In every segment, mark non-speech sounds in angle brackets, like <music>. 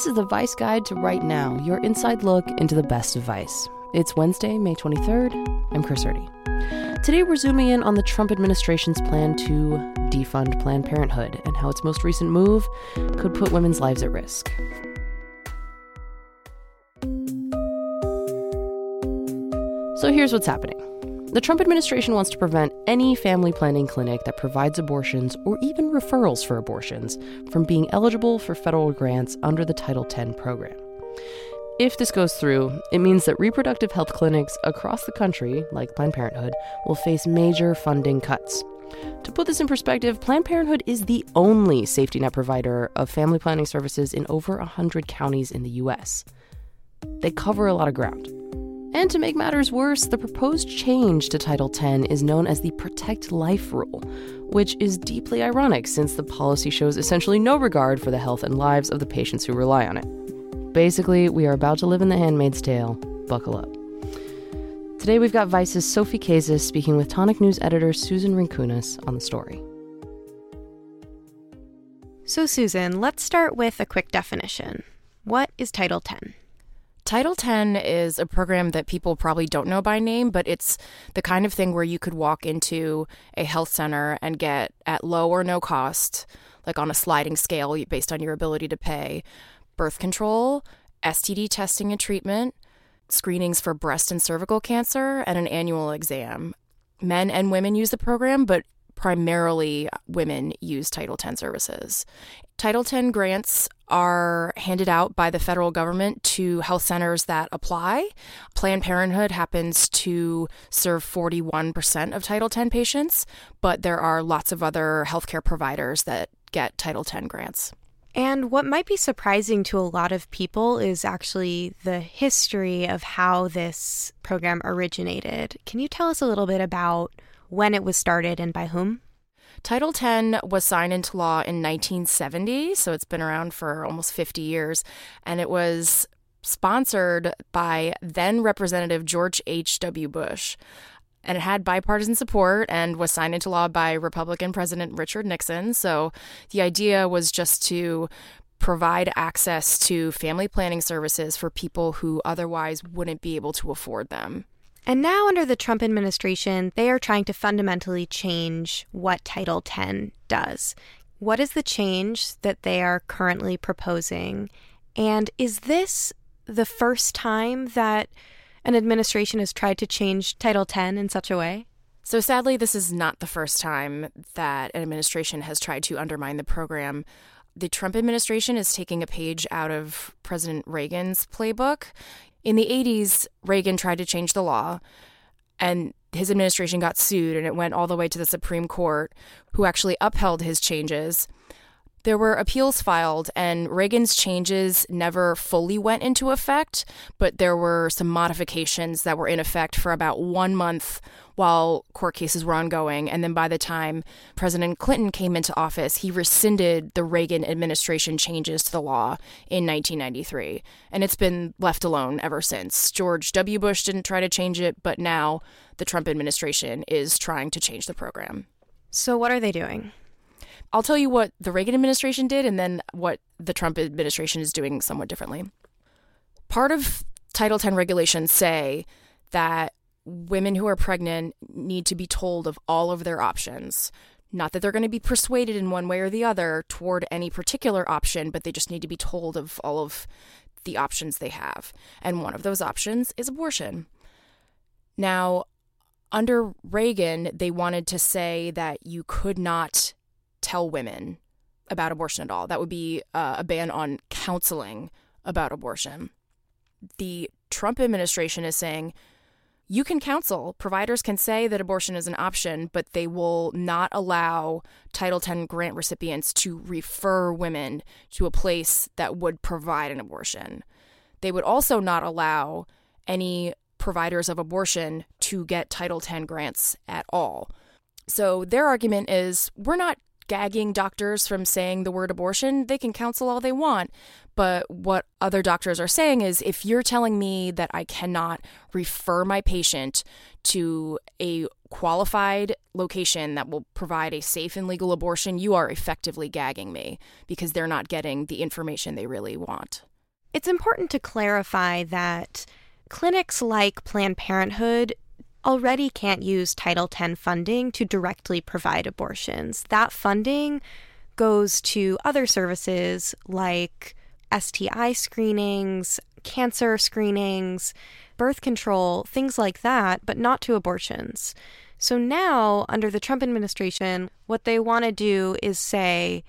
This is the Vice Guide to Right Now, your inside look into the best of Vice. It's Wednesday, May 23rd. I'm Chris Urdy. Today we're zooming in on the Trump administration's plan to defund Planned Parenthood and how its most recent move could put women's lives at risk. So here's what's happening. The Trump administration wants to prevent any family planning clinic that provides abortions or even referrals for abortions from being eligible for federal grants under the Title X program. If this goes through, it means that reproductive health clinics across the country, like Planned Parenthood, will face major funding cuts. To put this in perspective, Planned Parenthood is the only safety net provider of family planning services in over 100 counties in the U.S. They cover a lot of ground. And to make matters worse, the proposed change to Title X is known as the Protect Life Rule, which is deeply ironic since the policy shows essentially no regard for the health and lives of the patients who rely on it. Basically, we are about to live in the handmaid's tale. Buckle up. Today, we've got Vice's Sophie Kazis speaking with Tonic News editor Susan Rinkunas on the story. So, Susan, let's start with a quick definition. What is Title X? Title 10 is a program that people probably don't know by name, but it's the kind of thing where you could walk into a health center and get at low or no cost, like on a sliding scale based on your ability to pay, birth control, STD testing and treatment, screenings for breast and cervical cancer, and an annual exam. Men and women use the program, but primarily women use Title X services. Title X grants are handed out by the federal government to health centers that apply. Planned Parenthood happens to serve 41% of Title X patients, but there are lots of other healthcare providers that get Title X grants. And what might be surprising to a lot of people is actually the history of how this program originated. Can you tell us a little bit about when it was started and by whom? Title X was signed into law in 1970, so it's been around for almost 50 years, and it was sponsored by then Representative George H.W. Bush. And it had bipartisan support and was signed into law by Republican President Richard Nixon. So the idea was just to provide access to family planning services for people who otherwise wouldn't be able to afford them. And now, under the Trump administration, they are trying to fundamentally change what Title X does. What is the change that they are currently proposing? And is this the first time that an administration has tried to change Title X in such a way? So, sadly, this is not the first time that an administration has tried to undermine the program. The Trump administration is taking a page out of President Reagan's playbook. In the 80s, Reagan tried to change the law, and his administration got sued, and it went all the way to the Supreme Court, who actually upheld his changes. There were appeals filed, and Reagan's changes never fully went into effect, but there were some modifications that were in effect for about one month while court cases were ongoing. And then by the time President Clinton came into office, he rescinded the Reagan administration changes to the law in 1993. And it's been left alone ever since. George W. Bush didn't try to change it, but now the Trump administration is trying to change the program. So, what are they doing? I'll tell you what the Reagan administration did and then what the Trump administration is doing somewhat differently. Part of Title X regulations say that women who are pregnant need to be told of all of their options. Not that they're going to be persuaded in one way or the other toward any particular option, but they just need to be told of all of the options they have. And one of those options is abortion. Now, under Reagan, they wanted to say that you could not tell women about abortion at all. That would be uh, a ban on counseling about abortion. The Trump administration is saying you can counsel. Providers can say that abortion is an option, but they will not allow Title X grant recipients to refer women to a place that would provide an abortion. They would also not allow any providers of abortion to get Title X grants at all. So their argument is we're not gagging doctors from saying the word abortion. They can counsel all they want. But what other doctors are saying is if you're telling me that I cannot refer my patient to a qualified location that will provide a safe and legal abortion, you are effectively gagging me because they're not getting the information they really want. It's important to clarify that clinics like Planned Parenthood already can't use Title X funding to directly provide abortions. That funding goes to other services like STI screenings, cancer screenings, birth control, things like that, but not to abortions. So now, under the Trump administration, what they want to do is say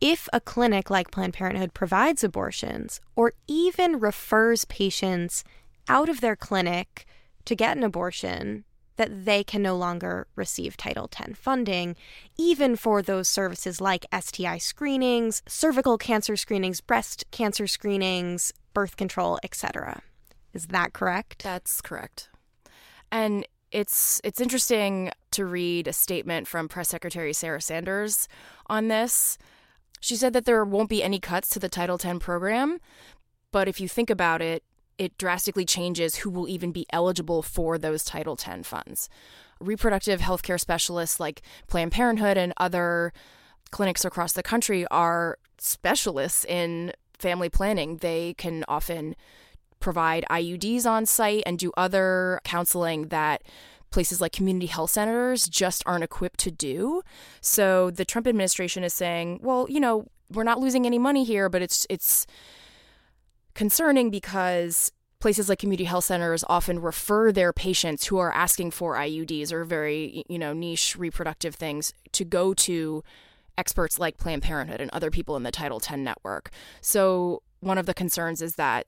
if a clinic like Planned Parenthood provides abortions or even refers patients out of their clinic to get an abortion that they can no longer receive Title X funding, even for those services like STI screenings, cervical cancer screenings, breast cancer screenings, birth control, etc. Is that correct? That's correct. And it's it's interesting to read a statement from Press Secretary Sarah Sanders on this. She said that there won't be any cuts to the Title X program, but if you think about it, it drastically changes who will even be eligible for those Title X funds. Reproductive healthcare specialists like Planned Parenthood and other clinics across the country are specialists in family planning. They can often provide IUDs on site and do other counseling that places like community health centers just aren't equipped to do. So the Trump administration is saying, well, you know, we're not losing any money here, but it's it's concerning because places like community health centers often refer their patients who are asking for IUDs or very, you know, niche reproductive things to go to experts like Planned Parenthood and other people in the Title X network. So one of the concerns is that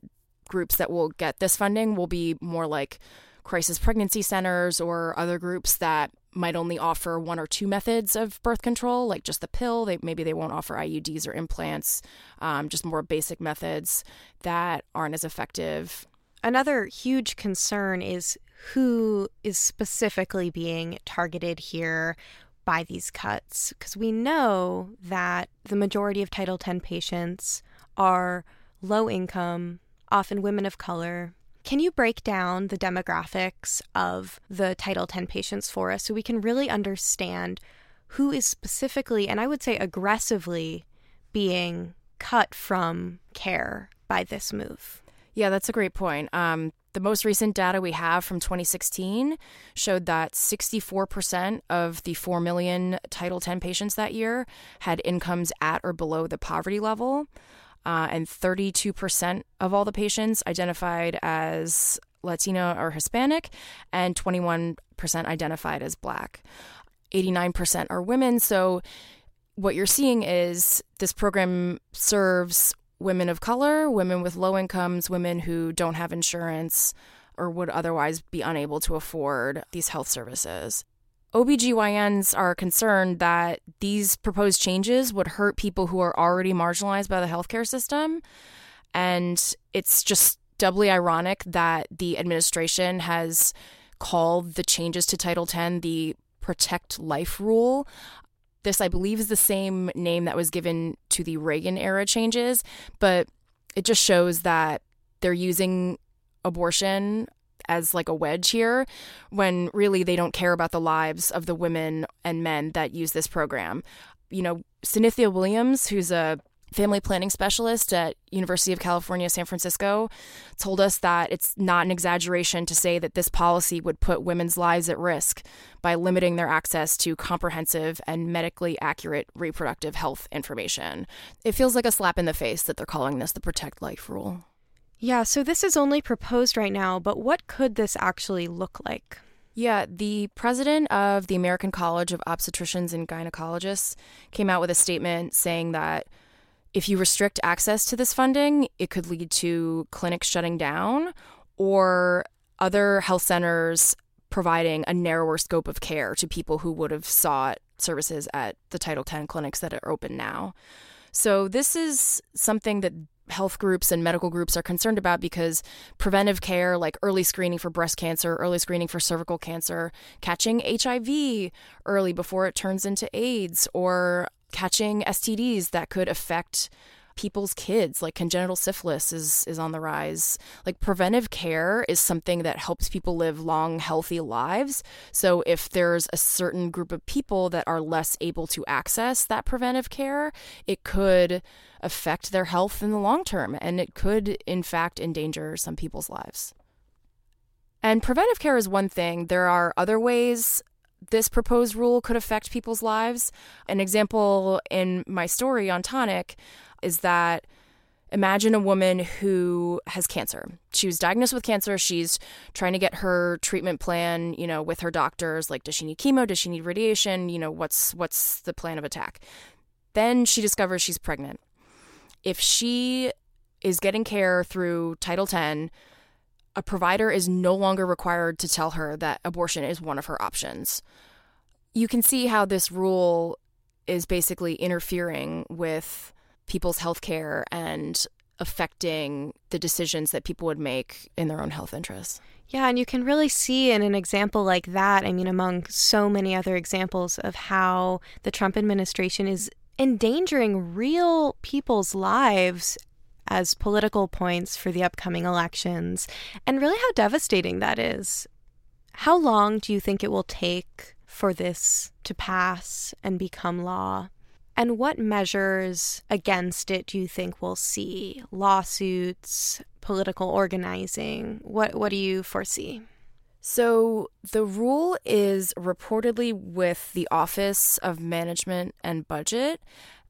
groups that will get this funding will be more like crisis pregnancy centers or other groups that might only offer one or two methods of birth control, like just the pill. They maybe they won't offer IUDs or implants, um, just more basic methods that aren't as effective. Another huge concern is who is specifically being targeted here by these cuts, because we know that the majority of Title X patients are low income, often women of color, can you break down the demographics of the Title X patients for us so we can really understand who is specifically, and I would say aggressively, being cut from care by this move? Yeah, that's a great point. Um, the most recent data we have from 2016 showed that 64% of the 4 million Title X patients that year had incomes at or below the poverty level uh, and 32% of all the patients identified as Latino or Hispanic, and 21% identified as Black. 89% are women. So, what you're seeing is this program serves women of color, women with low incomes, women who don't have insurance or would otherwise be unable to afford these health services. OBGYNs are concerned that these proposed changes would hurt people who are already marginalized by the healthcare system. And it's just doubly ironic that the administration has called the changes to Title X the Protect Life Rule. This, I believe, is the same name that was given to the Reagan era changes, but it just shows that they're using abortion as like a wedge here when really they don't care about the lives of the women and men that use this program. You know, Synithia Williams, who's a family planning specialist at University of California San Francisco told us that it's not an exaggeration to say that this policy would put women's lives at risk by limiting their access to comprehensive and medically accurate reproductive health information. It feels like a slap in the face that they're calling this the protect life rule. Yeah, so this is only proposed right now, but what could this actually look like? Yeah, the president of the American College of Obstetricians and Gynecologists came out with a statement saying that if you restrict access to this funding, it could lead to clinics shutting down or other health centers providing a narrower scope of care to people who would have sought services at the Title X clinics that are open now. So, this is something that health groups and medical groups are concerned about because preventive care, like early screening for breast cancer, early screening for cervical cancer, catching HIV early before it turns into AIDS, or catching STDs that could affect people's kids like congenital syphilis is is on the rise. Like preventive care is something that helps people live long healthy lives. So if there's a certain group of people that are less able to access that preventive care it could affect their health in the long term and it could in fact endanger some people's lives. And preventive care is one thing. There are other ways this proposed rule could affect people's lives. An example in my story on Tonic is that imagine a woman who has cancer. She was diagnosed with cancer. She's trying to get her treatment plan, you know, with her doctors. Like, does she need chemo? Does she need radiation? You know, what's what's the plan of attack? Then she discovers she's pregnant. If she is getting care through Title X, a provider is no longer required to tell her that abortion is one of her options. You can see how this rule is basically interfering with people's health care and affecting the decisions that people would make in their own health interests. Yeah, and you can really see in an example like that, I mean, among so many other examples of how the Trump administration is endangering real people's lives as political points for the upcoming elections, and really how devastating that is. How long do you think it will take for this to pass and become law? And what measures against it do you think we'll see? Lawsuits, political organizing? What what do you foresee? So the rule is reportedly with the Office of Management and Budget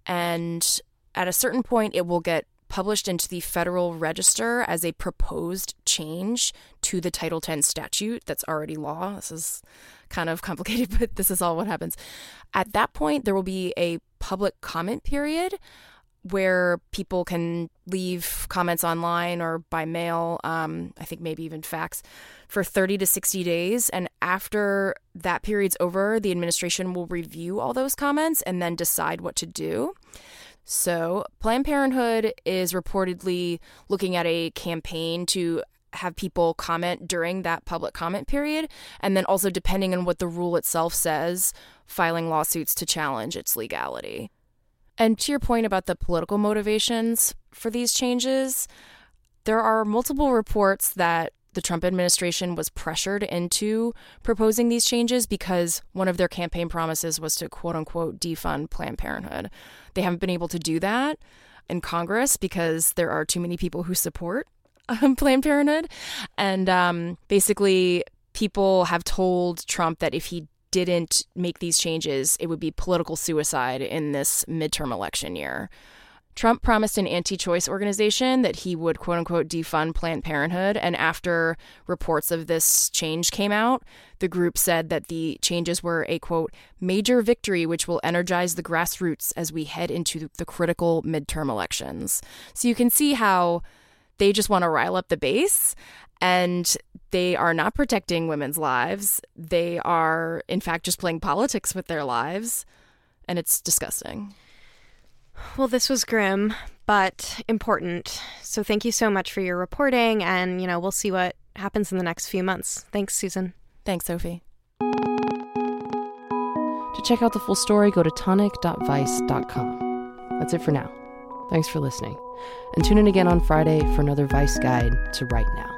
and at a certain point it will get published into the Federal Register as a proposed change to the Title X statute that's already law. This is kind of complicated, <laughs> but this is all what happens. At that point, there will be a public comment period where people can leave comments online or by mail, um, I think maybe even fax, for 30 to 60 days. And after that period's over, the administration will review all those comments and then decide what to do. So, Planned Parenthood is reportedly looking at a campaign to have people comment during that public comment period. And then also, depending on what the rule itself says, filing lawsuits to challenge its legality. And to your point about the political motivations for these changes, there are multiple reports that the Trump administration was pressured into proposing these changes because one of their campaign promises was to quote unquote defund Planned Parenthood. They haven't been able to do that in Congress because there are too many people who support um, <laughs> Planned Parenthood. And um, basically, people have told Trump that if he didn't make these changes, it would be political suicide in this midterm election year. Trump promised an anti choice organization that he would quote unquote defund Planned Parenthood. And after reports of this change came out, the group said that the changes were a quote major victory which will energize the grassroots as we head into the critical midterm elections. So you can see how they just want to rile up the base and they are not protecting women's lives. They are, in fact, just playing politics with their lives. And it's disgusting. Well, this was grim, but important. So thank you so much for your reporting. And, you know, we'll see what happens in the next few months. Thanks, Susan. Thanks, Sophie. To check out the full story, go to tonic.vice.com. That's it for now. Thanks for listening. And tune in again on Friday for another Vice Guide to Right Now.